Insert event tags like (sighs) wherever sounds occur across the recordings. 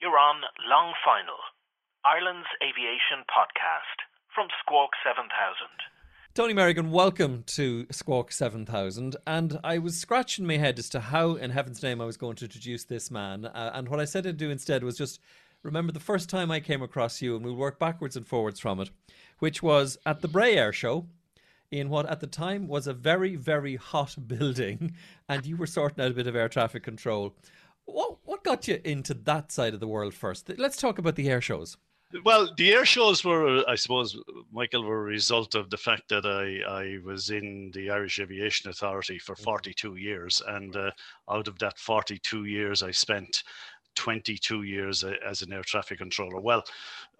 You're on Long Final, Ireland's aviation podcast from Squawk 7000. Tony Merrigan, welcome to Squawk 7000. And I was scratching my head as to how, in heaven's name, I was going to introduce this man. Uh, and what I said to do instead was just remember the first time I came across you, and we'll work backwards and forwards from it, which was at the Bray Air Show in what at the time was a very, very hot (laughs) building, and you were sorting out a bit of air traffic control. What, what got you into that side of the world first? Let's talk about the air shows. Well, the air shows were, I suppose, Michael, were a result of the fact that I, I was in the Irish Aviation Authority for 42 years. And uh, out of that 42 years, I spent 22 years as an air traffic controller. Well,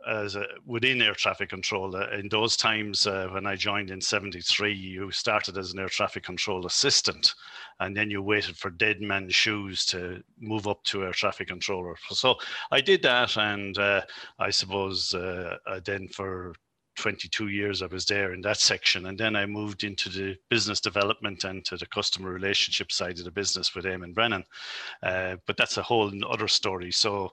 as a, within air traffic control, uh, in those times uh, when I joined in 73, you started as an air traffic control assistant and then you waited for dead man's shoes to move up to air traffic controller. So I did that, and uh, I suppose uh, then for 22 years I was there in that section. And then I moved into the business development and to the customer relationship side of the business with Eamon Brennan. Uh, but that's a whole other story. So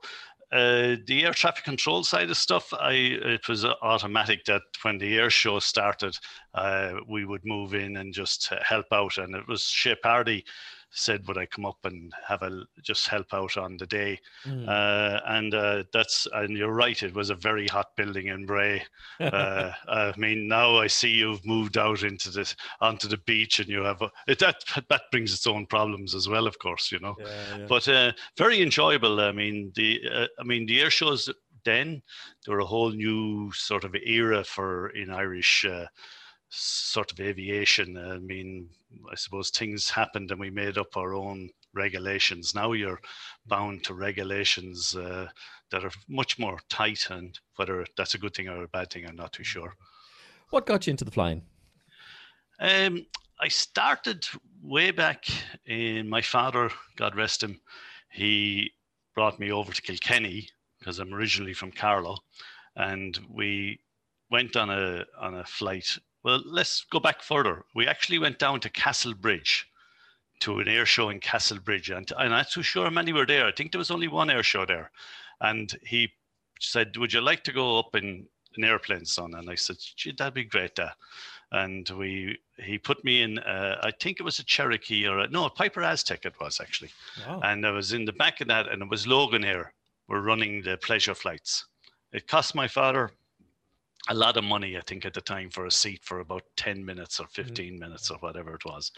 uh, the air traffic control side of stuff, I it was automatic that when the air show started, uh, we would move in and just help out. And it was Shea Hardy said would I come up and have a just help out on the day, mm. uh, and uh, that's and you're right, it was a very hot building in Bray. (laughs) uh, I mean, now I see you've moved out into this onto the beach, and you have a, it, that that brings its own problems as well, of course, you know. Yeah, yeah. But uh, very enjoyable. I mean, the uh, I mean the air shows then there were a whole new sort of era for in Irish uh, sort of aviation. I mean, I suppose things happened and we made up our own regulations. Now you're bound to regulations uh, that are much more tight, and whether that's a good thing or a bad thing, I'm not too sure. What got you into the flying? Um, I started way back in my father, God rest him, he brought me over to Kilkenny because I'm originally from Carlow, and we went on a on a flight well, let's go back further. We actually went down to Castlebridge to an air show in Castlebridge, and I'm not too sure how many were there. I think there was only one air show there. And he said, Would you like to go up in an airplane, son? And I said, that'd be great, Dad. And we he put me in, uh, I think it was a Cherokee or a, no, a Piper Aztec it was actually. Wow. And I was in the back of that, and it was Loganair were running the pleasure flights. It cost my father a lot of money, I think, at the time for a seat for about 10 minutes or mm. 15 mm-hmm. minutes or whatever it was.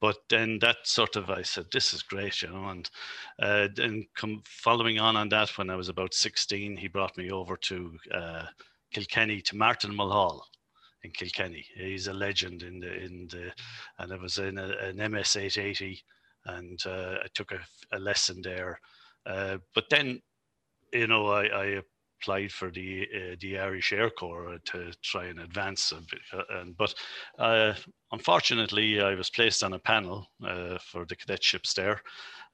But then that sort of, I said, this is great, you know. And uh, then come following on on that, when I was about 16, he brought me over to uh, Kilkenny to Martin Mulhall in Kilkenny. He's a legend in the, in the, and I was in a, an MS 880 and uh, I took a, a lesson there. Uh, but then, you know, I, I applied for the uh, the Irish Air Corps to try and advance. Uh, and, but uh, unfortunately, I was placed on a panel uh, for the cadetships there.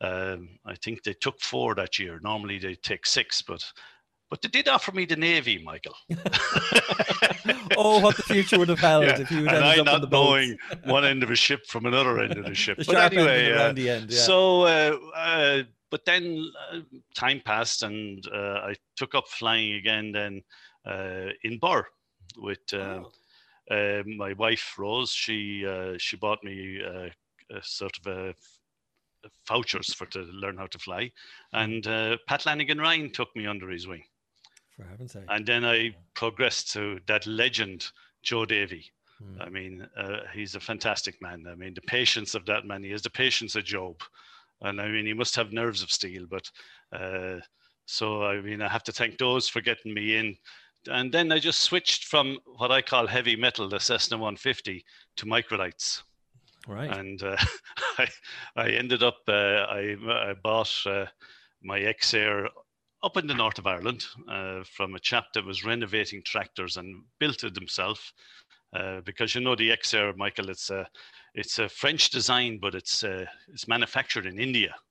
Um, I think they took four that year. Normally they take six, but but they did offer me the navy, Michael. (laughs) oh, what the future would have held yeah. if you had ended up not knowing one end of a ship from another end of the (laughs) ship. the but anyway, uh, end, yeah. so uh, uh, but then uh, time passed and uh, I took up flying again then uh, in Birr with uh, oh. Uh, my wife Rose. She uh, she bought me a sort of a, vouchers for to learn how to fly, and uh, Pat Lanigan Ryan took me under his wing. For heaven's sake. And then I progressed to that legend, Joe Davy. Hmm. I mean, uh, he's a fantastic man. I mean, the patience of that man, he has the patience of Job. And I mean, he must have nerves of steel. But uh, so, I mean, I have to thank those for getting me in. And then I just switched from what I call heavy metal, the Cessna 150, to microlights. right. And uh, (laughs) I, I ended up, uh, I, I bought uh, my X-Air up in the north of Ireland uh, from a chap that was renovating tractors and built it himself. Uh, because you know the X-Air, Michael, it's a it's a French design, but it's uh, it's manufactured in India. (laughs)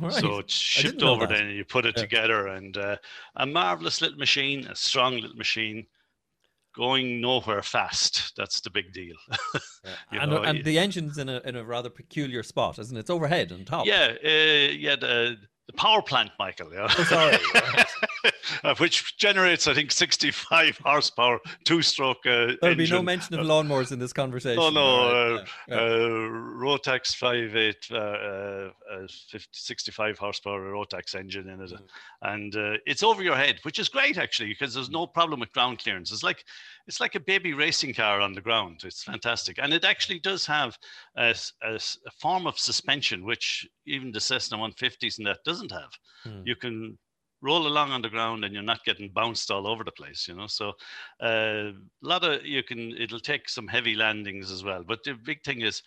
Right. So it's shipped over there, and you put it Yeah. together, and uh, a marvelous little machine, a strong little machine, going nowhere fast. That's the big deal. (laughs) you and, know, and the engine's in a in a rather peculiar spot, isn't it? It's overhead on top. Yeah, uh, yeah, the, the power plant, Michael. Yeah. Oh, sorry. (laughs) (laughs) Uh, which generates, I think, 65 (laughs) horsepower, two-stroke uh, There'll be no mention of lawnmowers in this conversation. Oh no, uh, right, yeah, uh. Rotax 5.8, uh, uh, uh, 50, 65 horsepower Rotax engine in it, and uh, it's over your head, which is great actually because there's no problem with ground clearance. It's like it's like a baby racing car on the ground. It's fantastic, and it actually does have a form of suspension which even the Cessna 150s and that doesn't have. Hmm. You can roll along on the ground and you're not getting bounced all over the place you know? So uh, a lot of you can it'll take some heavy landings as well but the big thing is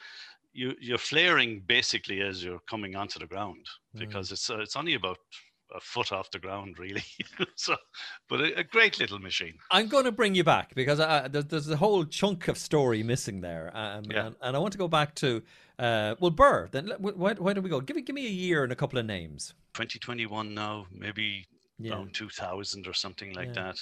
you you're flaring basically as you're coming onto the ground because it's uh, it's only about a foot off the ground really (laughs) so but a, a great little machine I'm going to bring you back because uh, there's, there's a whole chunk of story missing there, um, Yeah. and, and I want to go back to uh, well Birr. Then let- wh- why, why do we go? Give me give me a year and a couple of names. 2021 now maybe Yeah. around 2000 or something like Yeah, that.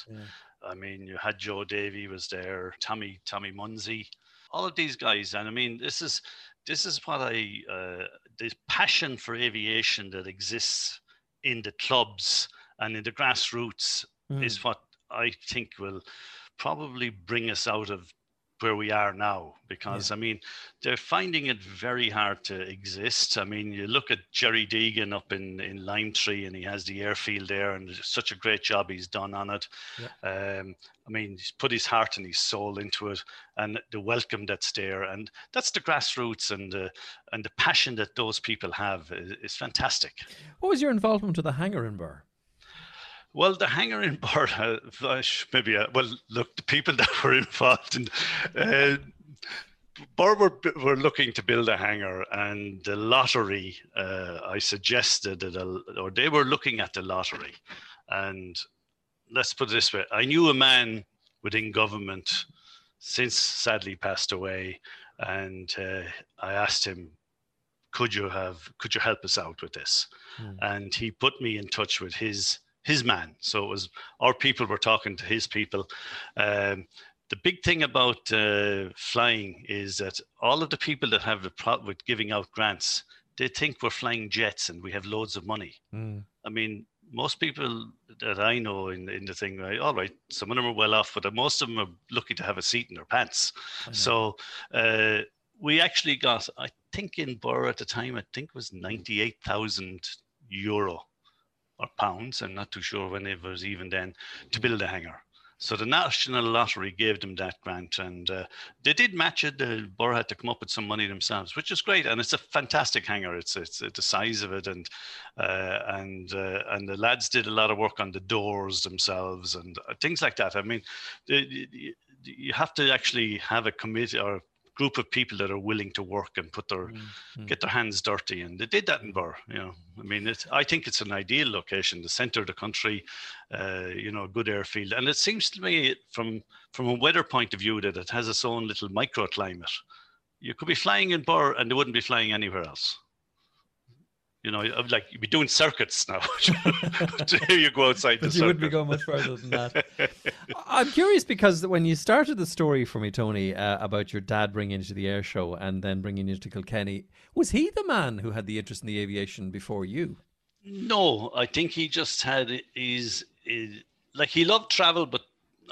I mean, you had Joe Davy was there, Tommy Tommy Munzy, all of these guys, and I mean, this is this is what I uh, this passion for aviation that exists in the clubs and in the grassroots Mm. is what I think will probably bring us out of where we are now because I mean they're finding it very hard to exist. I mean you look at Jerry Deegan up in in Lime Tree and he has the airfield there and such a great job he's done on it. Um, I mean he's put his heart and his soul into it and the welcome that's there and that's the grassroots and the and the passion that those people have is, is fantastic. What was your involvement with the hangar in Birr? Well, the hangar in (laughs) Birr, uh, maybe, uh, well, look, the people (laughs) that were involved in uh, were, were looking to build a hangar, and the lottery, uh, I suggested that, a, or they were looking at the lottery. And let's put it this way I knew a man within government since sadly passed away, and uh, I asked him, could you have could you help us out with this Hmm. and he put me in touch with his his man so it was our people were talking to his people um, the big thing about uh, flying is that all of the people that have the problem with giving out grants they think we're flying jets and we have loads of money Mm. I mean, most people that I know in in the thing, right, all right, some of them are well off, but most of them are lucky to have a seat in their pants. So uh, we actually got, I think in Birr at the time, I think it was ninety-eight thousand euro or pounds. I'm not too sure when it was even then to build a hangar. So the National Lottery gave them that grant, and uh, they did match it. The Borough had to come up with some money themselves, which is great, and it's a fantastic hangar. It's it's, it's the size of it, and uh, and uh, and the lads did a lot of work on the doors themselves and uh, things like that. I mean, you have to actually have a committee or group of people that are willing to work and put their get their hands dirty, and they did that in Birr. You know, I mean, it's, I think it's an ideal location, the centre of the country. Uh, you know, a good airfield, and it seems to me from from a weather point of view that it has its own little microclimate. You could be flying in Birr, and they wouldn't be flying anywhere else. You know, I'd like you'd be doing circuits now. (laughs) Here you go outside the But you wouldn't be going much further than that. (laughs) I'm curious because when you started the story for me, Tony, uh, about your dad bringing you to the air show and then bringing you to Kilkenny, was he the man who had the interest in the aviation before you? No, I think he just had his, his like he loved travel, but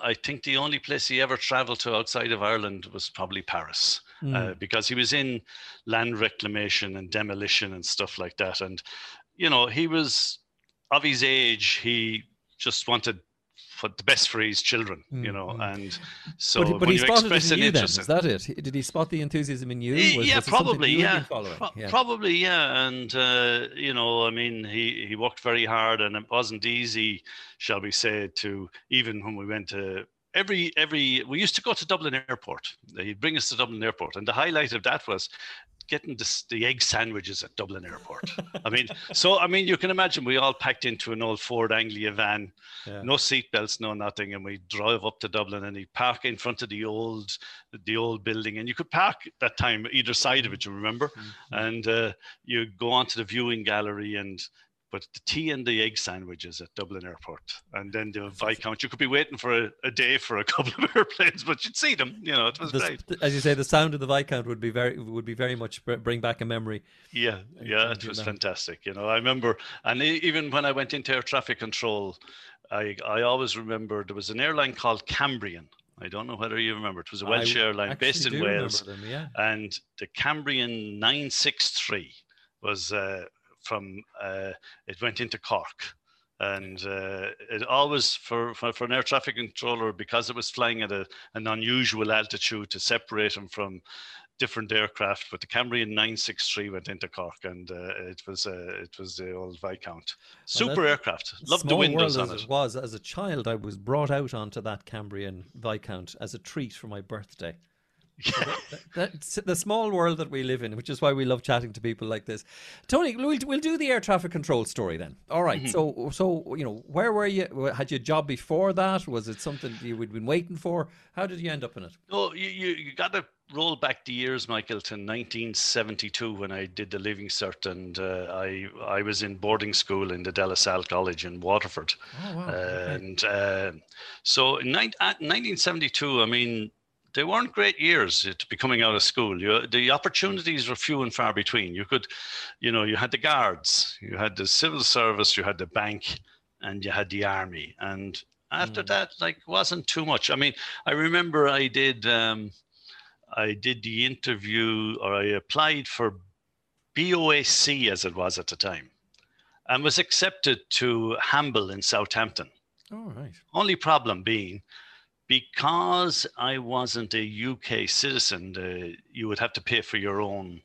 I think the only place he ever traveled to outside of Ireland was probably Paris. Mm. uh, because he was in land reclamation and demolition and stuff like that. And, you know, he was of his age, he just wanted for the best for his children, mm, you know, mm. and so. But, but he spotted it in you. Then is that it? Did he spot the enthusiasm in you? Was, yeah, was probably. Yeah. Pro- yeah. probably. Yeah, and uh, you know, I mean, he he worked very hard, and it wasn't easy, shall we say, to even when we went to every every we used to go to Dublin Airport. He'd bring us to Dublin Airport, and the highlight of that was getting the, the egg sandwiches at Dublin Airport. I mean, so I mean, you can imagine we all packed into an old Ford Anglia van, yeah. no seatbelts, no nothing, and we drive up to Dublin and he park in front of the old the old building, and you could park that time either side of it. You remember, mm-hmm. and uh, you go onto the viewing gallery and but the tea and the egg sandwiches at Dublin Airport, and then the Viscount. You could be waiting for a, a day for a (laughs) couple of airplanes, but you'd see them. You know, it was the, great. As you say, the sound of the Viscount would be very would be very much bring back a memory. Yeah, yeah, it was that. fantastic. You know, I remember, and even when I went into air traffic control, I I always remember there was an airline called Cambrian. I don't know whether you remember. It was a Welsh I airline based in Wales, them, yeah. and the Cambrian 963 was. Uh, from uh, it went into Cork. And uh, it always, for, for, for, an air traffic controller, because it was flying at a, an unusual altitude to separate them from different aircraft. But the Cambrian 963 went into Cork, and uh, it was uh, it was the old Viscount. Super aircraft. Loved the windows on it. it. was as a child, I was brought out onto that Cambrian Viscount as a treat for my birthday. That's the small world that we live in, which is why we love chatting to people like this. Tony, we'll, we'll do the air traffic control story then. All right. mm-hmm. So, so you know, where were you? Had you a job before that? Was it something you had been waiting for? How did you end up in it? Oh, you you, you got to roll back the years, Michael, to 1972 when I did the Leaving Cert, and uh, I I was in boarding school in the De La Salle College in Waterford. Oh wow! Uh, and uh, so in ni- 1972, I mean they weren't great years to be coming out of school. You, the opportunities were few and far between. You could, you know, you had the guards, you had the civil service, you had the bank, and you had the army. And after mm. that, like, wasn't too much. I mean, I remember I did, um, I did the interview, or I applied for BOAC as it was at the time, and was accepted to Hamble in Southampton. All right. Only problem being because I wasn't a UK citizen, uh, you would have to pay for your own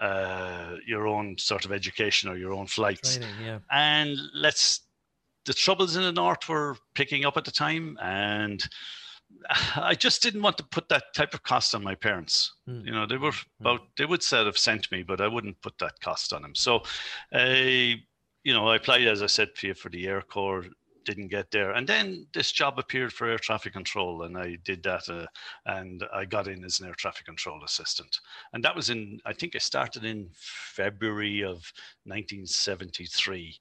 uh, your own sort of education or your own flights. Training, yeah. And let's the troubles in the north were picking up at the time, and (sighs) I just didn't want to put that type of cost on my parents. Mm. You know, they were hmm. about they would say have sent me, but I wouldn't put that cost on them. So, uh, you know, I applied as I said for the Air Corps didn't get there. And then this job appeared for air traffic control, and I did that, uh, and I got in as an air traffic control assistant. And that was in, I think I started in February of 1973.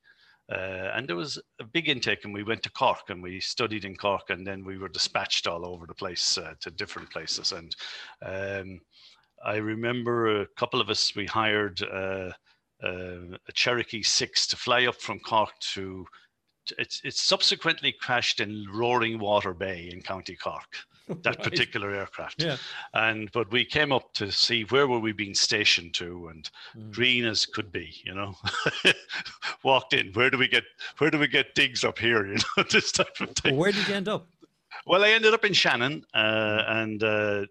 Uh, and there was a big intake, and we went to Cork and we studied in Cork, and then we were dispatched all over the place uh, to different places. And um, I remember a couple of us we hired uh, uh a Cherokee Six to fly up from Cork to it's it's subsequently crashed in Roaring Water Bay in County Cork. (laughs) That right. particular aircraft, yeah. And but we came up to see where were we being stationed to, and mm. green as could be, you know. (laughs) Walked in. Where do we get where do we get digs up here? (laughs) You know, this type of thing. Where did you end up? Well, I ended up in Shannon, uh, and uh,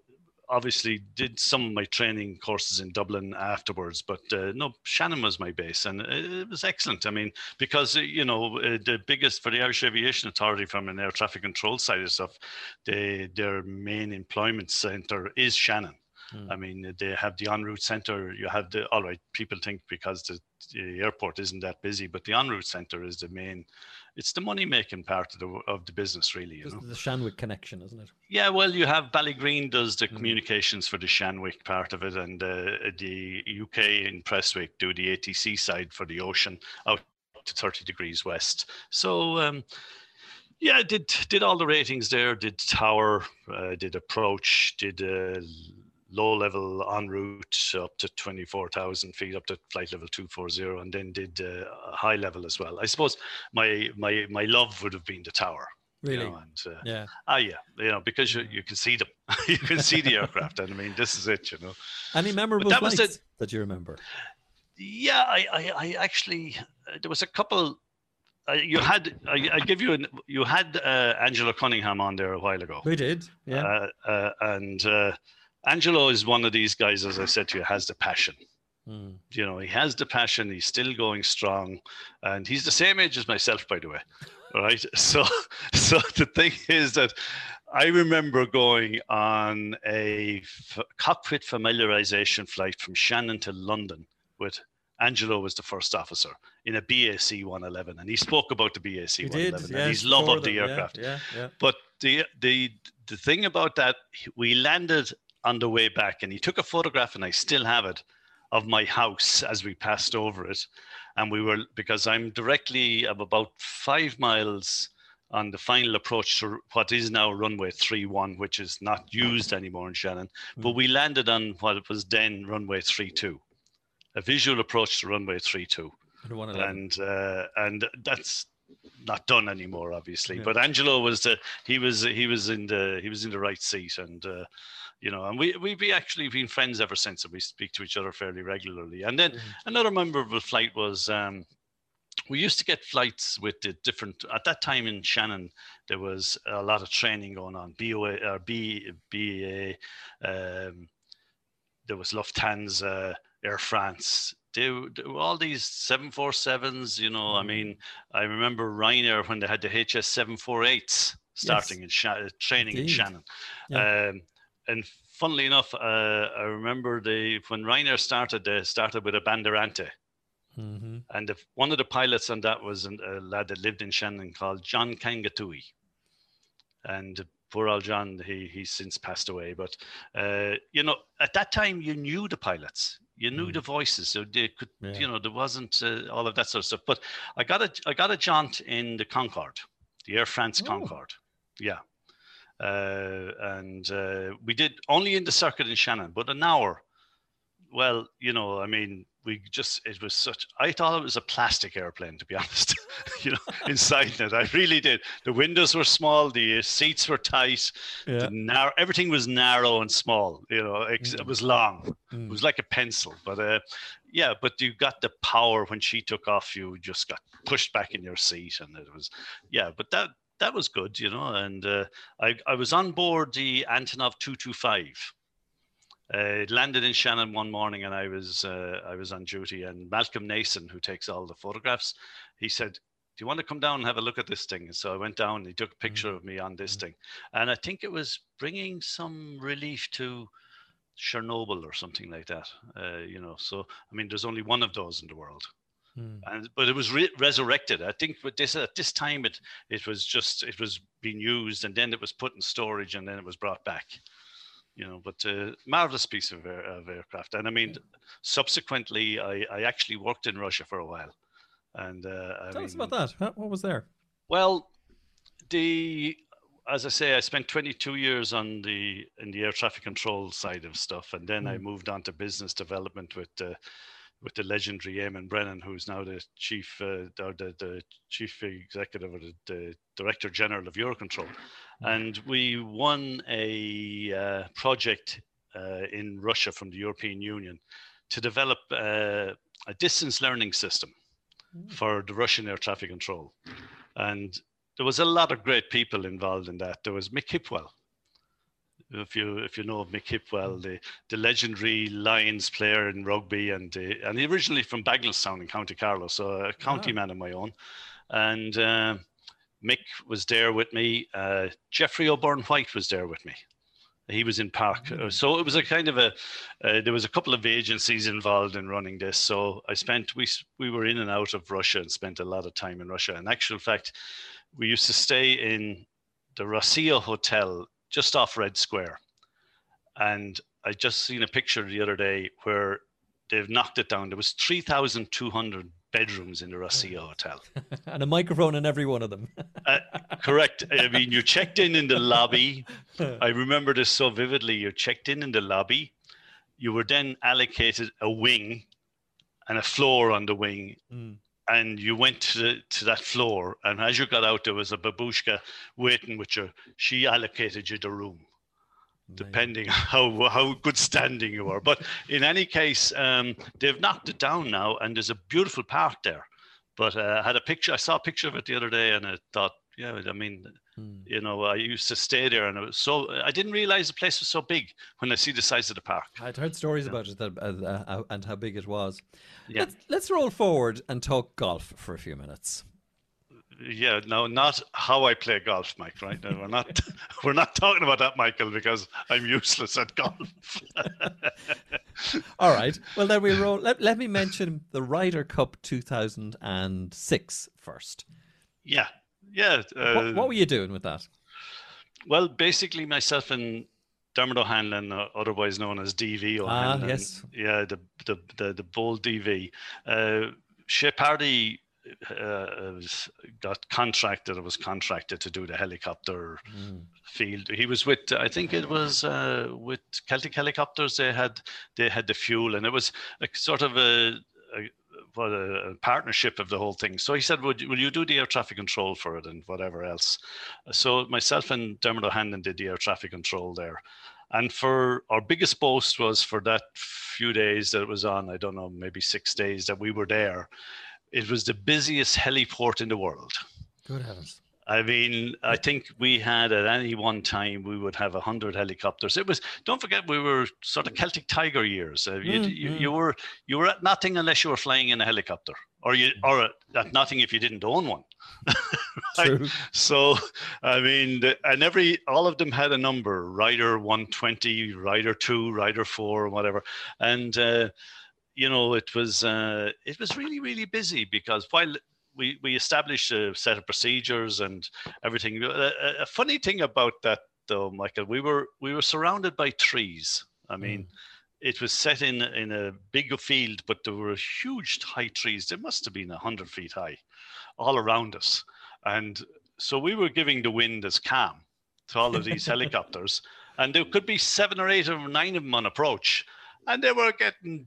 obviously did some of my training courses in Dublin afterwards, but uh, no, Shannon was my base, and it was excellent. I mean, because uh, you know uh, the biggest for the Irish Aviation Authority from an air traffic control side of stuff, they, their main employment centre is Shannon. Mm. I mean, they have the en route center. You have the all right. People think because the, the airport isn't that busy, but the en route center is the main it's the money making part of the of the business, really. You know? The Shanwick connection, isn't it? Yeah, well, you have Ballygirreen does the mm. communications for the Shanwick part of it, and uh, the UK in Prestwick do the ATC side for the ocean out to 30 degrees west. So. Um, yeah, did did all the ratings there. Did tower, uh, did approach, did uh, low level en route up to 24,000 feet, up to flight level 240, and then did uh, high level as well. I suppose my my my love would have been the tower. Really? You know, and, uh, Yeah. Ah, yeah, you know, because you, you can see them, (laughs) you can see the aircraft, and I mean, this is it, you know. Any memorable that was the- that you remember? Yeah, I, I, I actually uh, there was a couple. Uh, you had I, I give you an you had uh, Angelo Cunningham on there a while ago, We did. Yeah. uh, uh, and uh, Angelo is one of these guys, as I said to you, has the passion. Mm. You know, he has the passion. He's still going strong, and he's the same age as myself, by the way. Right. (laughs) So, so the thing is that I remember going on a f- cockpit familiarization flight from Shannon to London with Angelo was the first officer in a BAC 111, and he spoke about the BAC 111 did. and his love of the aircraft. Yeah. Yeah. But the the the thing about that, we landed on the way back, and he took a photograph, and I still have it, of my house as we passed over it, and we were because I'm directly of about five miles on the final approach to what is now runway 31, which is not used anymore in Shannon, but we landed on what was then runway 32, a visual approach to runway 32 And the 111. and uh, and that's not done anymore obviously. Yeah. but angelo was the he was he was in the he was in the right seat and uh, you know and we we've actually been friends ever since and we speak to each other fairly regularly. And then another memorable flight was um we used to get flights with the different at that time in Shannon there was a lot of training going on BOA or B BA um, there was Lufthansa Air France. They, they were all these 747s you know I mean I remember Ryanair when they had the HS 748s starting in Sha- training in Shannon. Yeah. um, and funnily enough uh, I remember they when Ryanair started they started with a Bandeirante hmm and the, one of the pilots on that was an- a lad that lived in Shannon called John Kangatui. And poor old John, he he's since passed away. But uh, you know, at that time, you knew the pilots, you knew Mm. the voices, so they could, Yeah. you know, there wasn't uh, all of that sort of stuff. But I got a I got a jaunt in the Concorde, the Air France Oh. Concorde. Yeah. Uh, and uh, we did only in the circuit in Shannon, but an hour. Well, you know, I mean, we just it was such. I thought it was a plastic airplane, to be (laughs) honest. you know, inside it, I really did. The windows were small, the seats were tight, Yeah. narrow, everything was narrow and small. You know, it Mm. was long. It Mm. was like a pencil, but uh, yeah, but you got the power when she took off. You just got pushed back in your seat, and it was, yeah. But that that was good, you know. And uh, I I was on board the Antonov two two five. Uh, it landed in Shannon one morning, and I was uh, I was on duty. And Malcolm Nason, who takes all the photographs, he said, "Do you want to come down and have a look at this thing?" And so I went down. And he took a picture of me on this thing, and I think it was bringing some relief to Chernobyl or something like that. Uh, you know, so I mean, there's only one of those in the world, Mm. and but it was re- resurrected. I think with this at this time it it was just it was being used, and then it was put in storage, and then it was brought back. You know, but uh, marvelous piece of, air, of aircraft, and I mean, subsequently, I, I actually worked in Russia for a while, and uh, I Tell us about that. What was there? well, the as I say, I spent 22 years on the in the air traffic control side of stuff, and then I Mm. moved on to business development with uh, with the legendary Eamon Brennan, who's now the chief uh, or the, the chief executive or the, the director general of Eurocontrol, and we won a uh, project uh, in Russia from the European Union to develop uh, a distance learning system for the Russian air traffic control. And there was a lot of great people involved in that. There was Mick Hipwell. If you if you know of Mick Hipwell, the, the legendary Lions player in rugby, and the, and he originally from Bagnallstown in County Carlow, so a county man of my own. And uh, Mick was there with me. Uh, Jeffrey O'Byrne White was there with me. He was in Park, Uh, so it was a kind of a. Uh, there was a couple of agencies involved in running this, so I spent we we were in and out of Russia and spent a lot of time in Russia. In actual fact, we used to stay in the Rossiya Hotel just off Red Square, and I just seen a picture the other day where they've knocked it down. There was three thousand two hundred bedrooms in the Rossiya Hotel. (laughs) and a microphone in every one of them. Uh, correct. I mean, you checked in in the lobby. (laughs) I remember this so vividly. You checked in in the lobby. You were then allocated a wing and a floor on the wing Mm. And you went to, the, to that floor, and as you got out, there was a babushka waiting with you. She allocated you the room, depending how how good standing you are. But in any case, um, they've knocked it down now, and there's a beautiful park there. But uh, I had a picture. I saw a picture of it the other day, and I thought, yeah, I mean, hmm. you know, I used to stay there, and it was so. I didn't realize the place was so big when I see the size of the park. I'd heard stories yeah. about it that, uh, uh, and how big it was. Yeah. Let's, let's roll forward and talk golf for a few minutes yeah, no, not how I play golf, Mike. Right? now we're not. (laughs) (laughs) we're not talking about that, Michael, because I'm useless at golf. (laughs) All right. Well, then we roll. Let, let me mention the Ryder Cup 2006 first. Yeah, yeah. Uh, what, what, were you doing with that? Well, basically, myself and Dermot O'Hanlon, uh, otherwise known as DV O'Hanlon. Ah, yes. Yeah, the the the, the bold DV. Uh, Shea Pardy uh, got contracted or was contracted to do the helicopter mm. field. He was with, I think it was uh, with Celtic Helicopters. They had they had the fuel, and it was a sort of a, a what a, partnership of the whole thing. So he said, "Would will you do the air traffic control for it and whatever else?" So myself and Dermot O'Hanlon did the air traffic control there. And for our biggest boast was for that few days that it was on, I don't know, maybe six days that we were there it was the busiest heliport in the world. Good heavens. I mean, I think we had at any one time we would have a hundred helicopters. It was don't forget we were sort of Celtic Tiger years. Uh, you, mm, you, mm. you, were you were at nothing unless you were flying in a helicopter, or you or at nothing if you didn't own one. (laughs) True. So I mean, the, and every all of them had a number: Ryder one twenty, Ryder two, Ryder four, whatever, and. Uh, you know, it was uh, it was really really busy because while we we established a set of procedures and everything. A, a funny thing about that though, Michael, we were we were surrounded by trees. I mean. Mm. It was set in in a big field, but there were huge high trees. They must have been hundred feet high, all around us, and so we were giving the wind as calm to all of these (laughs) helicopters, and there could be seven or eight or nine of them on approach, and they were getting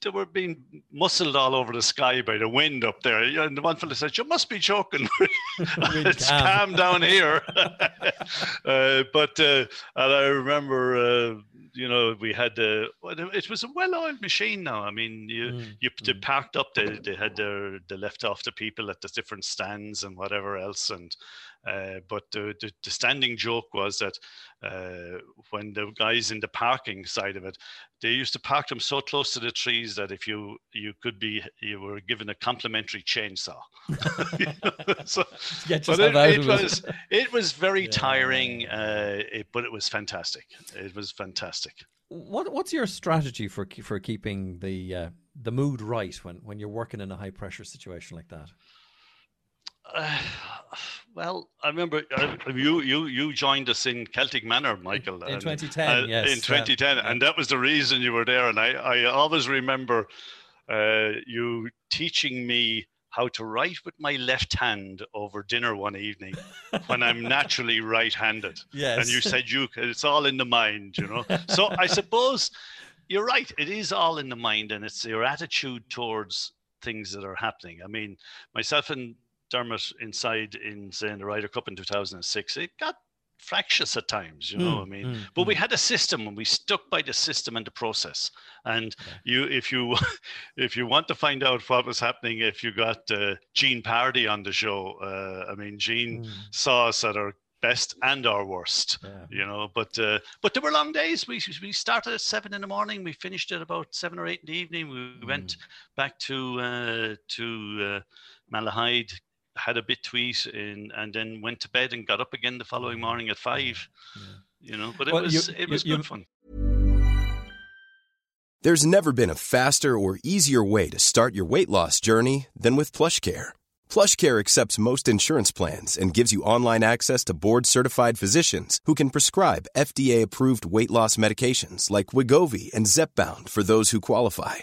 they were being muscled all over the sky by the wind up there. And the one fellow said, "You must be joking. (laughs) (laughs) it's calm. down here." (laughs) uh, but uh, and I remember, uh, you know, we had uh, it was a well-oiled machine. Now, I mean, you mm. you they mm. parked up. They they had their they left off the people at the different stands and whatever else, and uh, but the, the, the, standing joke was that uh, when the guys in the parking side of it, they used to park them so close to the trees that if you you could be you were given a complimentary chainsaw. (laughs) (laughs) so, (laughs) but it, it was it. it was very yeah. tiring, uh, it, but it was fantastic. It was fantastic. What what's your strategy for for keeping the uh, the mood right when when you're working in a high pressure situation like that? Uh, (sighs) well, I remember uh, you you you joined us in Celtic Manor, Michael, in, 2010. Uh, yes, in 2010, yeah. and that was the reason you were there. And I I always remember uh, you teaching me how to write with my left hand over dinner one evening when I'm (laughs) naturally right-handed. Yes. And you said you it's all in the mind, you know. So I suppose you're right. It is all in the mind, and it's your attitude towards things that are happening. I mean, myself and Dermot inside in saying the Ryder Cup in 2006, it got fractious at times, you know. Mm, I mean, mm, but mm. we had a system and we stuck by the system and the process. And you, if you, (laughs) if you want to find out what was happening, if you got uh, Gene Pardy on the show, uh, I mean, Gene mm. saw us at our best and our worst, yeah. you know. But uh, but there were long days. We we started at seven in the morning. We finished at about seven or eight in the evening. We went mm. back to uh, to uh, Malahide, had a bit tweet in, and then went to bed and got up again the following mm-hmm. morning at five. Yeah. You know, but it well, was you, it was you, good fun. There's never been a faster or easier way to start your weight loss journey than with PlushCare. PlushCare accepts most insurance plans and gives you online access to board-certified physicians who can prescribe FDA-approved weight loss medications like Wegovy and Zepbound for those who qualify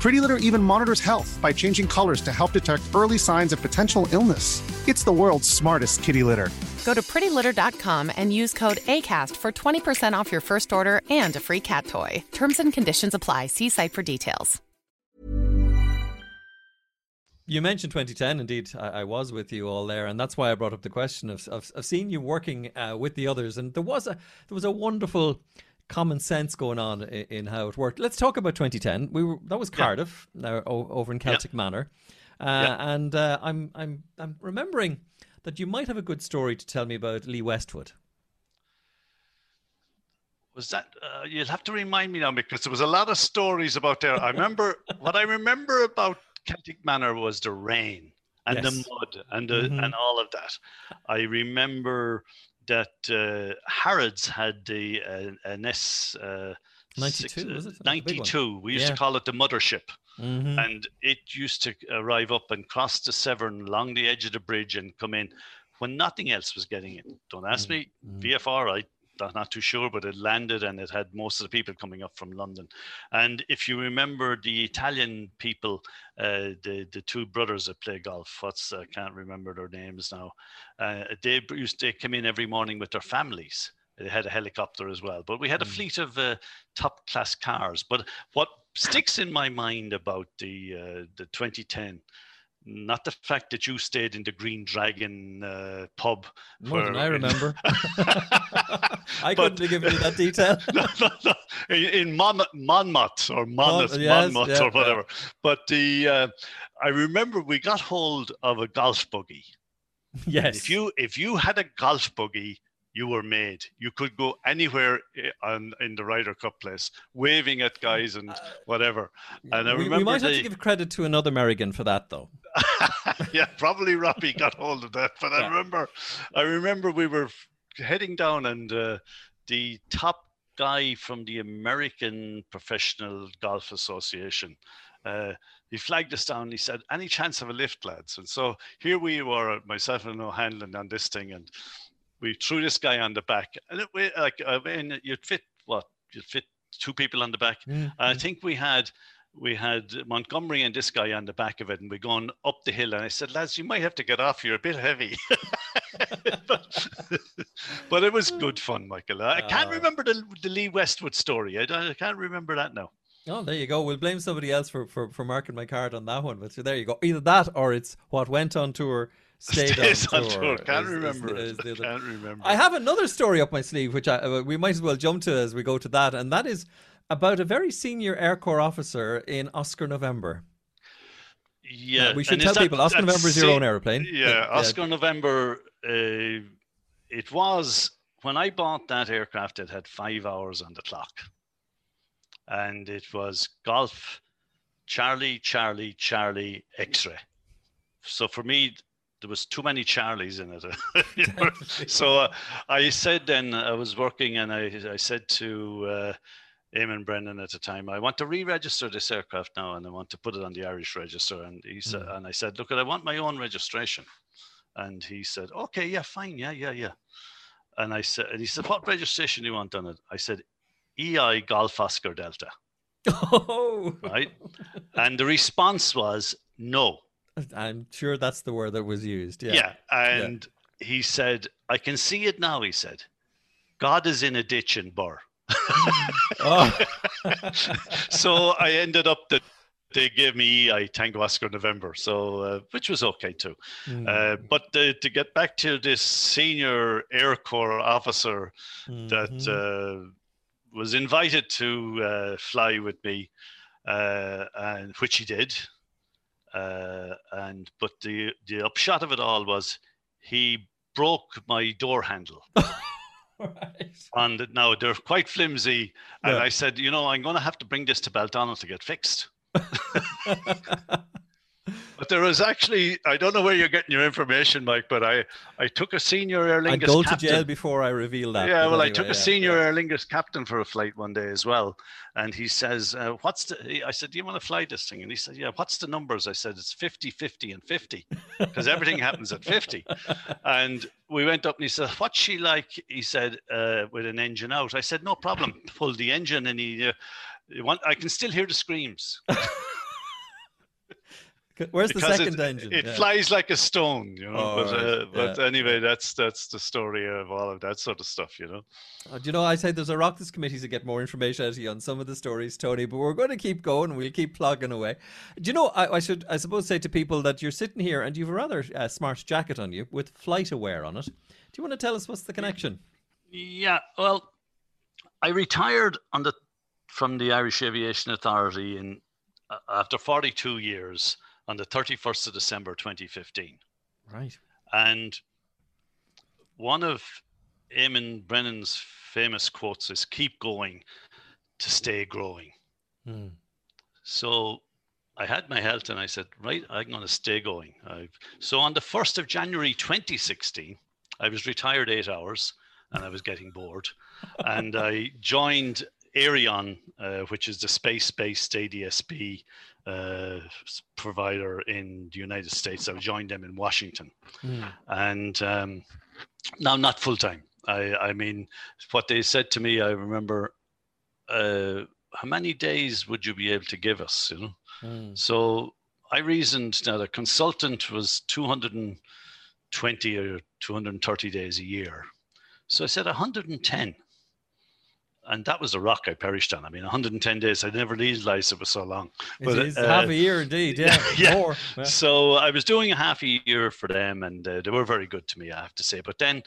Pretty Litter even monitors health by changing colors to help detect early signs of potential illness. It's the world's smartest kitty litter. Go to prettylitter.com and use code ACAST for 20% off your first order and a free cat toy. Terms and conditions apply. See site for details. You mentioned 2010. Indeed, I, I, was with you all there, and that's why I brought up the question of of, of seeing you working uh, with the others. And there was a there was a wonderful common sense going on in, in, how it worked. Let's talk about 2010. We were that was Cardiff, yeah. now over in Celtic yeah. Manor, uh, yeah. and uh, I'm I'm I'm remembering that you might have a good story to tell me about Lee Westwood. Was that uh, you'll have to remind me now because there was a lot of stories about there. I remember (laughs) what I remember about Celtic Manor was the rain and yes. the mud and the, mm-hmm. and all of that. I remember that uh, Harrods had the uh, an S. Uh, 92, was it? 92. We used yeah. to call it the mothership. Mm-hmm. And it used to arrive up and cross the Severn along the edge of the bridge and come in when nothing else was getting in. Don't ask mm-hmm. me. VFR, I I'm not too sure, but it landed and it had most of the people coming up from London. And if you remember the Italian people, uh, the the two brothers that play golf, what's I can't remember their names now. Uh, they used to come in every morning with their families. They had a helicopter as well, but we had a mm. fleet of uh, top class cars. But what sticks in my mind about the uh, the 2010 not the fact that you stayed in the Green Dragon uh, pub. More than I remember. (laughs) I but, couldn't have given you that detail. (laughs) no, no, no. In, in Mon- Monmouth or Monmouth, Mon- yes, Monmouth yeah, or whatever. Yeah. But the uh, I remember we got hold of a golf buggy. (laughs) Yes. If you if you had a golf buggy, you were made. You could go anywhere eh, on, in the Ryder Cup place, waving at guys and uh, whatever. And I we, remember we might the, have to give credit to another Merrigan for that, though. (laughs) yeah, probably Robbie got hold of that. But yeah. I remember, I remember we were heading down, and uh, the top guy from the American Professional Golf Association. Uh, he flagged us down. He said, "Any chance of a lift, lads?" And so here we were, myself and O'Hanlon, on this thing, and we threw this guy on the back, and it, like I mean, you'd fit what you'd fit two people on the back. Mm-hmm. I think we had we had Montgomery and this guy on the back of it, and we're going up the hill. And I said, lads, you might have to get off. You're a bit heavy. (laughs) but, (laughs) but, it was good fun, Michael. I can't uh, remember the, the Lee Westwood story. I, I, can't remember that now. Oh, there you go. We'll blame somebody else for, for, for marking my card on that one. But so there you go. Either that or it's what went on tour stayed on, on tour. tour. Can't is, remember. Is, is Can't remember. I have another story up my sleeve, which I, uh, we might as well jump to as we go to that, and that is about a very senior Air Corps officer in Oscar November. Yeah, we should tell people Oscar November is your own airplane. Yeah, but, Oscar November. Uh, it was when I bought that aircraft. It had five hours on the clock, and it was golf, Charlie, Charlie, Charlie, X-ray. So for me, there was too many Charlies in it. (laughs) so uh, I said then I was working and I, I said to uh, Eamon Brennan at the time, I want to re-register this aircraft now and I want to put it on the Irish register. And he said, mm. and I said, look, I want my own registration. And he said, okay, yeah, fine, yeah, yeah, yeah. And I said, and he said, what registration do you want on it? I said, EI Golf Oscar Delta. Oh, (laughs) right. And the response was no. I'm sure that's the word that was used. Yeah. Yeah, and he said, "I can see it now." He said, "God is in a ditch in Birr." Oh. (laughs) so I ended up that they gave me I Tango Oscar November, so uh, which was okay too. Hmm. Uh, but to get back to this senior Air Corps officer that Mhm. uh, was invited to uh, fly with me, uh, and which he did. Uh, and but the the upshot of it all was he broke my door handle (laughs) (laughs) Right. and now they're quite flimsy. And Yeah. I said, you know, I'm going to have to bring this to Baldonnel to get fixed. (laughs) (laughs) But there was actually, I don't know where you're getting your information, Mike, but I, I took a senior Aer I'd Lingus go to jail before I reveal that. yeah, well, I anyway, took yeah, a senior yeah. Aer Lingus captain for a flight one day as well, and he says, uh, "What's the?" he- I said, "Do you want to fly this thing?" And he said, "Yeah." What's the numbers? I said, "It's 50, 50, and 50, because everything happens at 50." And we went up, and he said, "What's she like?" He said, uh, "With an engine out." I said, "No problem." Pulled the engine, and he. Uh, you want, I can still hear the screams. Where's the second it, engine? It Yeah. flies like a stone, you know. Oh, but right, uh, but yeah, anyway, that's that's the story of all of that sort of stuff, you know. Uh, do you know, I say there's a Rockets committee to get more information out of you on some of the stories, Tony, but we're going to keep going. We'll keep plugging away. Do you know, I, I should, I suppose, say to people that you're sitting here and you've a rather uh, smart jacket on you with FlightAware on it. Do you want to tell us what's the connection? Yeah, well, I retired on the from the Irish Aviation Authority in uh, after 42 years on the 31st of December 2015. Right. And one of Eamon Brennan's famous quotes is keep going to stay growing. Hmm. So I had my health and I said, right, I'm going to stay going. I've, so on the 1st of January 2016, I was retired eight hours and I was getting bored. and I joined Aireon, uh, which is the space based ADSB uh, provider in the United States. I joined them in Washington. Hmm. And um, now, not full time. I, I mean, what they said to me, I remember, uh, how many days would you be able to give us? You know, Hmm. so I reasoned that a consultant was 220 or 230 days a year. So I said 110. And that was the rock I perished on. I mean, 110 days. I never realized it was so long. It But, is uh, half a year indeed, (laughs) yeah. yeah. More. Yeah. So I was doing a half a year for them, and uh, they were very good to me, I have to say. But then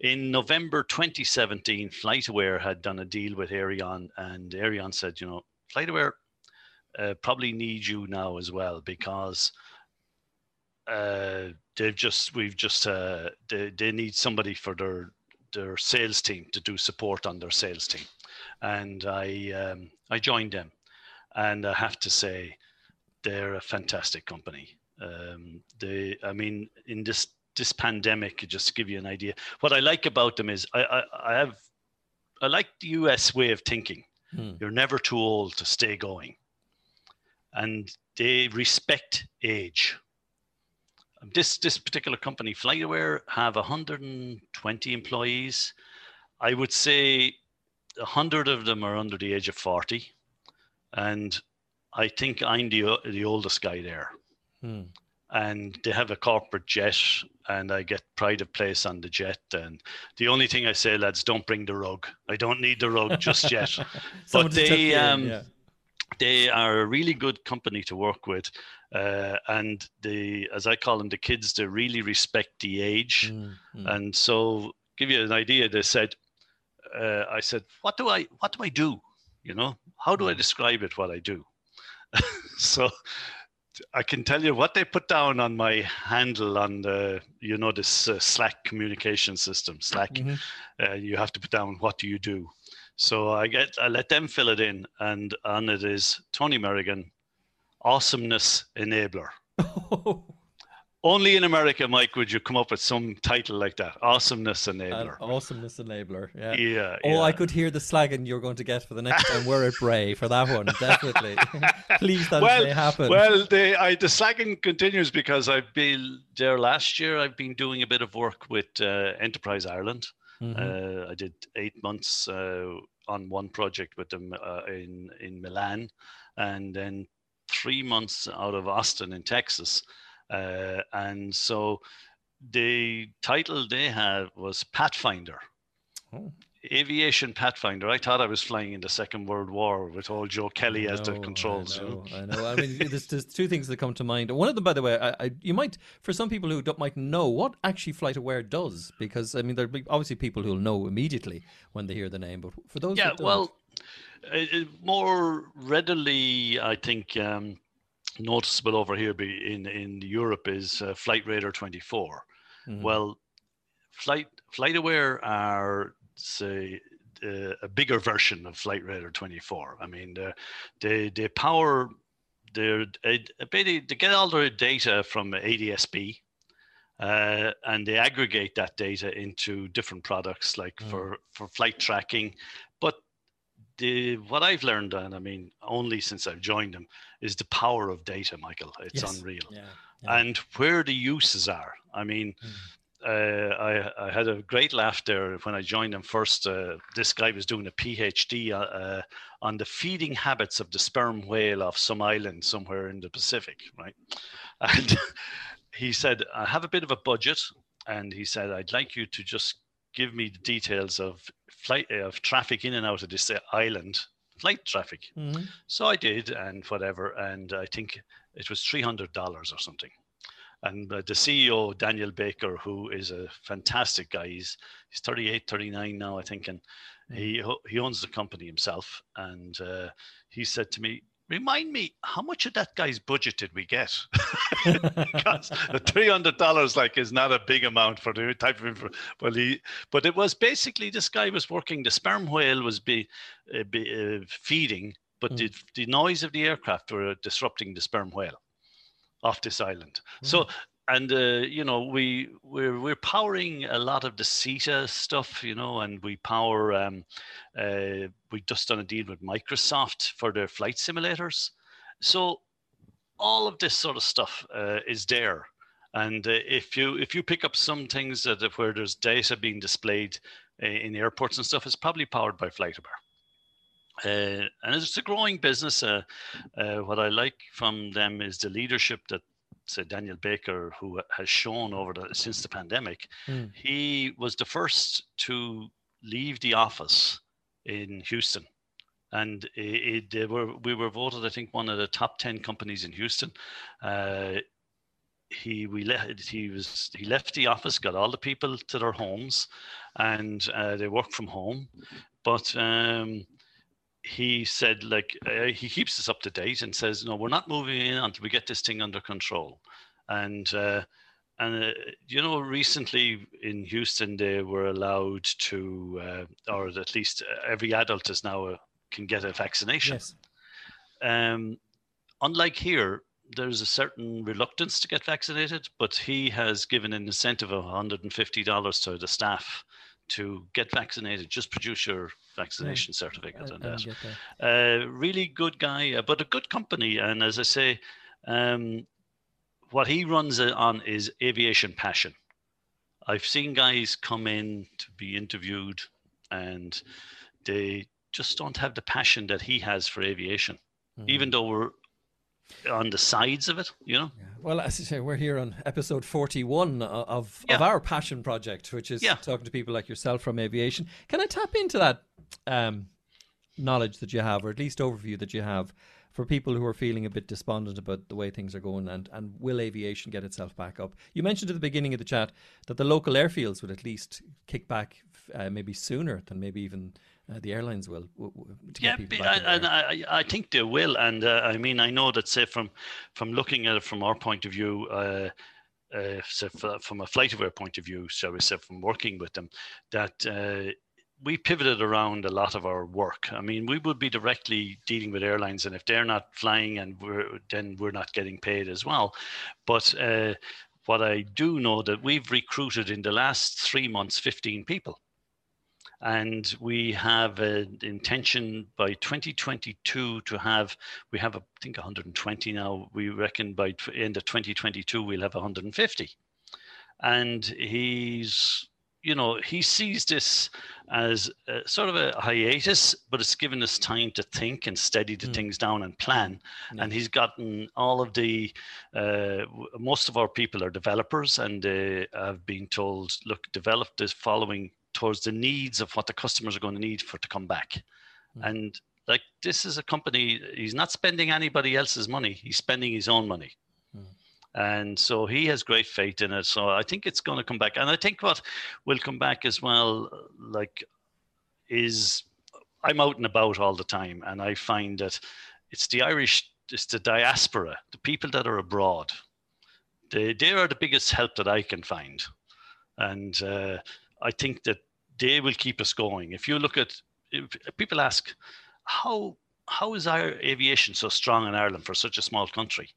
in November 2017, FlightAware had done a deal with Aireon, and Aireon said, you know, FlightAware uh, probably need you now as well because uh, they've just we've just uh, they they need somebody for their their sales team to do support on their sales team, and I um, I joined them, and I have to say they're a fantastic company. Um, they, I mean, in this this pandemic, just to give you an idea, what I like about them is I I, I have I like the US way of thinking. Hmm. You're never too old to stay going, and they respect age. This this particular company, FlightAware, have 120 employees. I would say 100 of them are under the age of 40, and I think I'm the the oldest guy there. Hmm. And they have a corporate jet, and I get pride of place on the jet. And the only thing I say, lads, don't bring the rug. I don't need the rug just (laughs) yet. But they um, yeah. they are a really good company to work with, uh, and they, as I call them, the kids, they really respect the age. Hmm, hmm. And so, give you an idea, they said, uh, I said, what do I, what do I do? You know, how do I describe it? What I do? (laughs) so, I can tell you what they put down on my handle on the, you know, this uh, Slack communication system, Slack. Mhm. Uh, you have to put down what do you do. So I get, I let them fill it in, and on it is Tony Merrigan, awesomeness enabler. (laughs) Only in America, Mike, would you come up with some title like that? Awesomeness An enabler. awesomeness enabler. Yeah. Yeah, Oh, I could hear the slagging you're going to get for the next time we're at Bray for that one, definitely. (laughs) Please, that well, may happen. Well, the I, the slagging continues because I've been there last year. I've been doing a bit of work with uh, Enterprise Ireland. Mhm. Uh, I did eight months uh, on one project with them uh, in in Milan, and then three months out of Austin in Texas. Uh, and so the title they had was Pathfinder. Oh. Aviation Pathfinder. I thought I was flying in the Second World War with old Joe Kelly as the controls. I you know, know? I know. I mean, (laughs) there's, there's two things that come to mind. One of them, by the way, I, I, you might, for some people who don't, might know what actually FlightAware does, because I mean, there'll be obviously people who'll know immediately when they hear the name, but for those, yeah well it, it more readily i think um, noticeable over here be in in europe is uh, Flightradar24 Mhm. well flight FlightAware are say uh, a bigger version of Flightradar24 i mean they're- they they power their uh, they they get all their data from adsb uh, and they aggregate that data into different products like Mm. for for flight tracking the what i've learned and i mean only since i've joined them is the power of data michael it's Yes. unreal yeah, yeah. and where the uses are i mean uh, I, I had a great laugh there when I joined them first. Uh, this guy was doing a PhD uh, uh, on the feeding habits of the sperm whale off some island somewhere in the Pacific, right? (laughs) And he said, I have a bit of a budget. And he said, I'd like you to just give me the details of flight of traffic in and out of this uh, island, flight traffic. Mhm. So I did, and whatever. And I think it was $300 or something. And uh, the CEO, Daniel Baker, who is a fantastic guy, he's, he's 38, 39 now, I think, and he, he owns the company himself. And uh, he said to me, Remind me, how much of that guy's budget did we get? (laughs) because the three hundred dollars like is not a big amount for the type of info. Well, he, but it was basically this guy was working. The sperm whale was be, uh, be uh, feeding, but Mm. the, the noise of the aircraft were disrupting the sperm whale off this island. So and uh, you know we we're we're powering a lot of the SITA stuff, you know, and we power. Um, uh, we just done a deal with Microsoft for their flight simulators. So all of this sort of stuff uh, is there. And uh, if you if you pick up some things that where there's data being displayed uh, in airports and stuff, it's probably powered by FlightAware. Uh, and it's a growing business. Uh, uh, what I like from them is the leadership that say Daniel Baker, who has shown over the since the pandemic. Mm. He was the first to leave the office in Houston, and it, it, they were we were voted, I think, one of the top ten companies in Houston. Uh, he we left he was he left the office, got all the people to their homes, and uh, they work from home, but. Um, he said like uh, he keeps us up to date and says no we're not moving in until we get this thing under control. And uh, and uh, you know recently in houston they were allowed to uh, or at least every adult is now uh, can get a vaccination. Yes, um, unlike here there's a certain reluctance to get vaccinated but he has given an incentive of $150 to the staff to get vaccinated just produce your vaccination certificate I, and I that that. uh, really good guy, uh, but a good company. And as I say, um, what he runs on is aviation passion. I've seen guys come in to be interviewed, and they just don't have the passion that he has for aviation, Mm. even though we're on the sides of it. You know, Yeah. Well, as I say, we're here on episode 41 of, of our passion project, which is Yeah. talking to people like yourself from aviation. Can I tap into that um, knowledge that you have, or at least overview that you have, for people who are feeling a bit despondent about the way things are going and, and will aviation get itself back up? You mentioned at the beginning of the chat that the local airfields would at least kick back uh, maybe sooner than maybe even uh, the airlines will. W- w- to yeah, back and. I, I think they will. And uh, I mean, I know that say from from looking at it from our point of view, uh, uh, so from a FlightAware point of view, shall we say, from working with them, that uh, we pivoted around a lot of our work. I mean, we would be directly dealing with airlines, and if they're not flying, and we're then we're not getting paid as well. But uh, what I do know that we've recruited in the last three months 15 people and we have an intention by 2022 to have we have i think 120 now we reckon by end of 2022 we'll have 150 and he's you know, he sees this as a, sort of a hiatus, but it's given us time to think and steady the mm. things down and plan. Mm. And he's gotten all of the, uh, most of our people are developers and they have been told, look, develop this following towards the needs of what the customers are going to need for to come back. Mm. And like this is a company, he's not spending anybody else's money, he's spending his own money. Mm. And so he has great faith in it. So I think it's going to come back. And I think what will come back as well, like, is I'm out and about all the time, and I find that it's the Irish, it's the diaspora, the people that are abroad. They, they are the biggest help that I can find. And uh, I think that they will keep us going. If you look at, people ask, how how is our aviation so strong in Ireland for such a small country?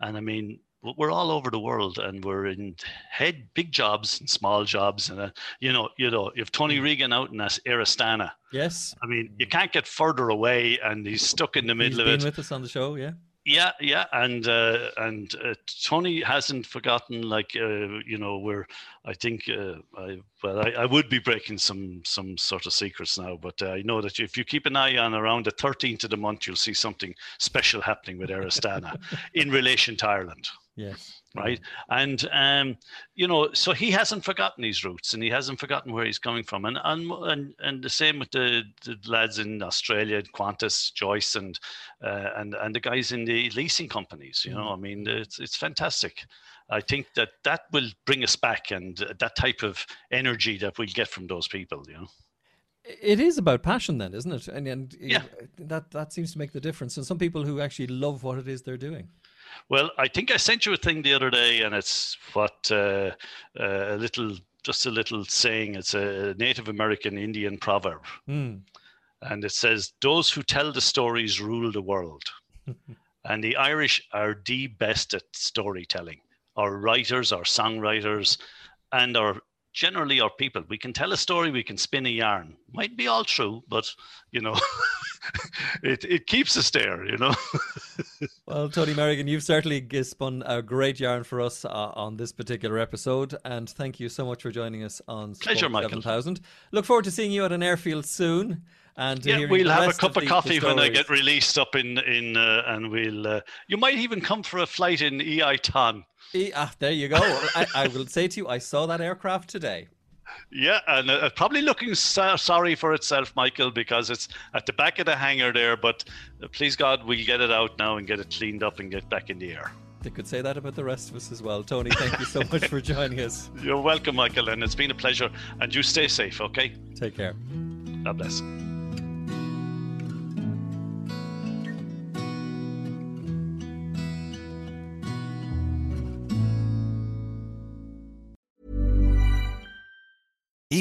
And I mean, we're all over the world and we're in head big jobs and small jobs and uh, you know you know if tony mm. regan out in Air Astana yes i mean you can't get further away and he's stuck in the middle he's of it with us on the show yeah yeah yeah and uh, and uh, tony hasn't forgotten like uh, you know we're i think uh, I, well I, I, would be breaking some some sort of secrets now but uh, i know that if you keep an eye on around the 13th of the month you'll see something special happening with Air Astana (laughs) in relation to ireland Yes. Right. And, um, you know, so he hasn't forgotten his roots and he hasn't forgotten where he's coming from. And and and, and the same with the, the lads in Australia, Qantas, Joyce, and uh, and and the guys in the leasing companies. You know. I mean, it's, it's fantastic. I think that that will bring us back and that type of energy that we'll get from those people, you know. It is about passion, then, isn't it? And, and yeah. that that seems to make the difference. And some people who actually love what it is they're doing. Well, I think I sent you a thing the other day, and it's what uh, uh, a little, just a little saying. It's a Native American Indian proverb, mm. and it says, "Those who tell the stories rule the world." (laughs) and the Irish are the best at storytelling. Our writers, our songwriters, and our generally our people. We can tell a story, we can spin a yarn. Might be all true, but you know, (laughs) it it keeps us there. You know. (laughs) well, Tony Merrigan, you've certainly spun a great yarn for us uh, on this particular episode, and thank you so much for joining us on Pleasure, Thousand. Look forward to seeing you at an airfield soon. And yeah, we'll have a cup of, of coffee when I get released up in in, uh, and we'll. Uh, you might even come for a flight in EITON. E, ah, there you go. I, I, will say to you, I saw that aircraft today. Yeah, and uh, probably looking so- sorry for itself, Michael, because it's at the back of the hangar there. But uh, please God, we'll get it out now and get it cleaned up and get back in the air. They could say that about the rest of us as well. Tony, thank you so much for (laughs) joining us. You're welcome, Michael, and it's been a pleasure. And you stay safe, okay? Take care. God bless.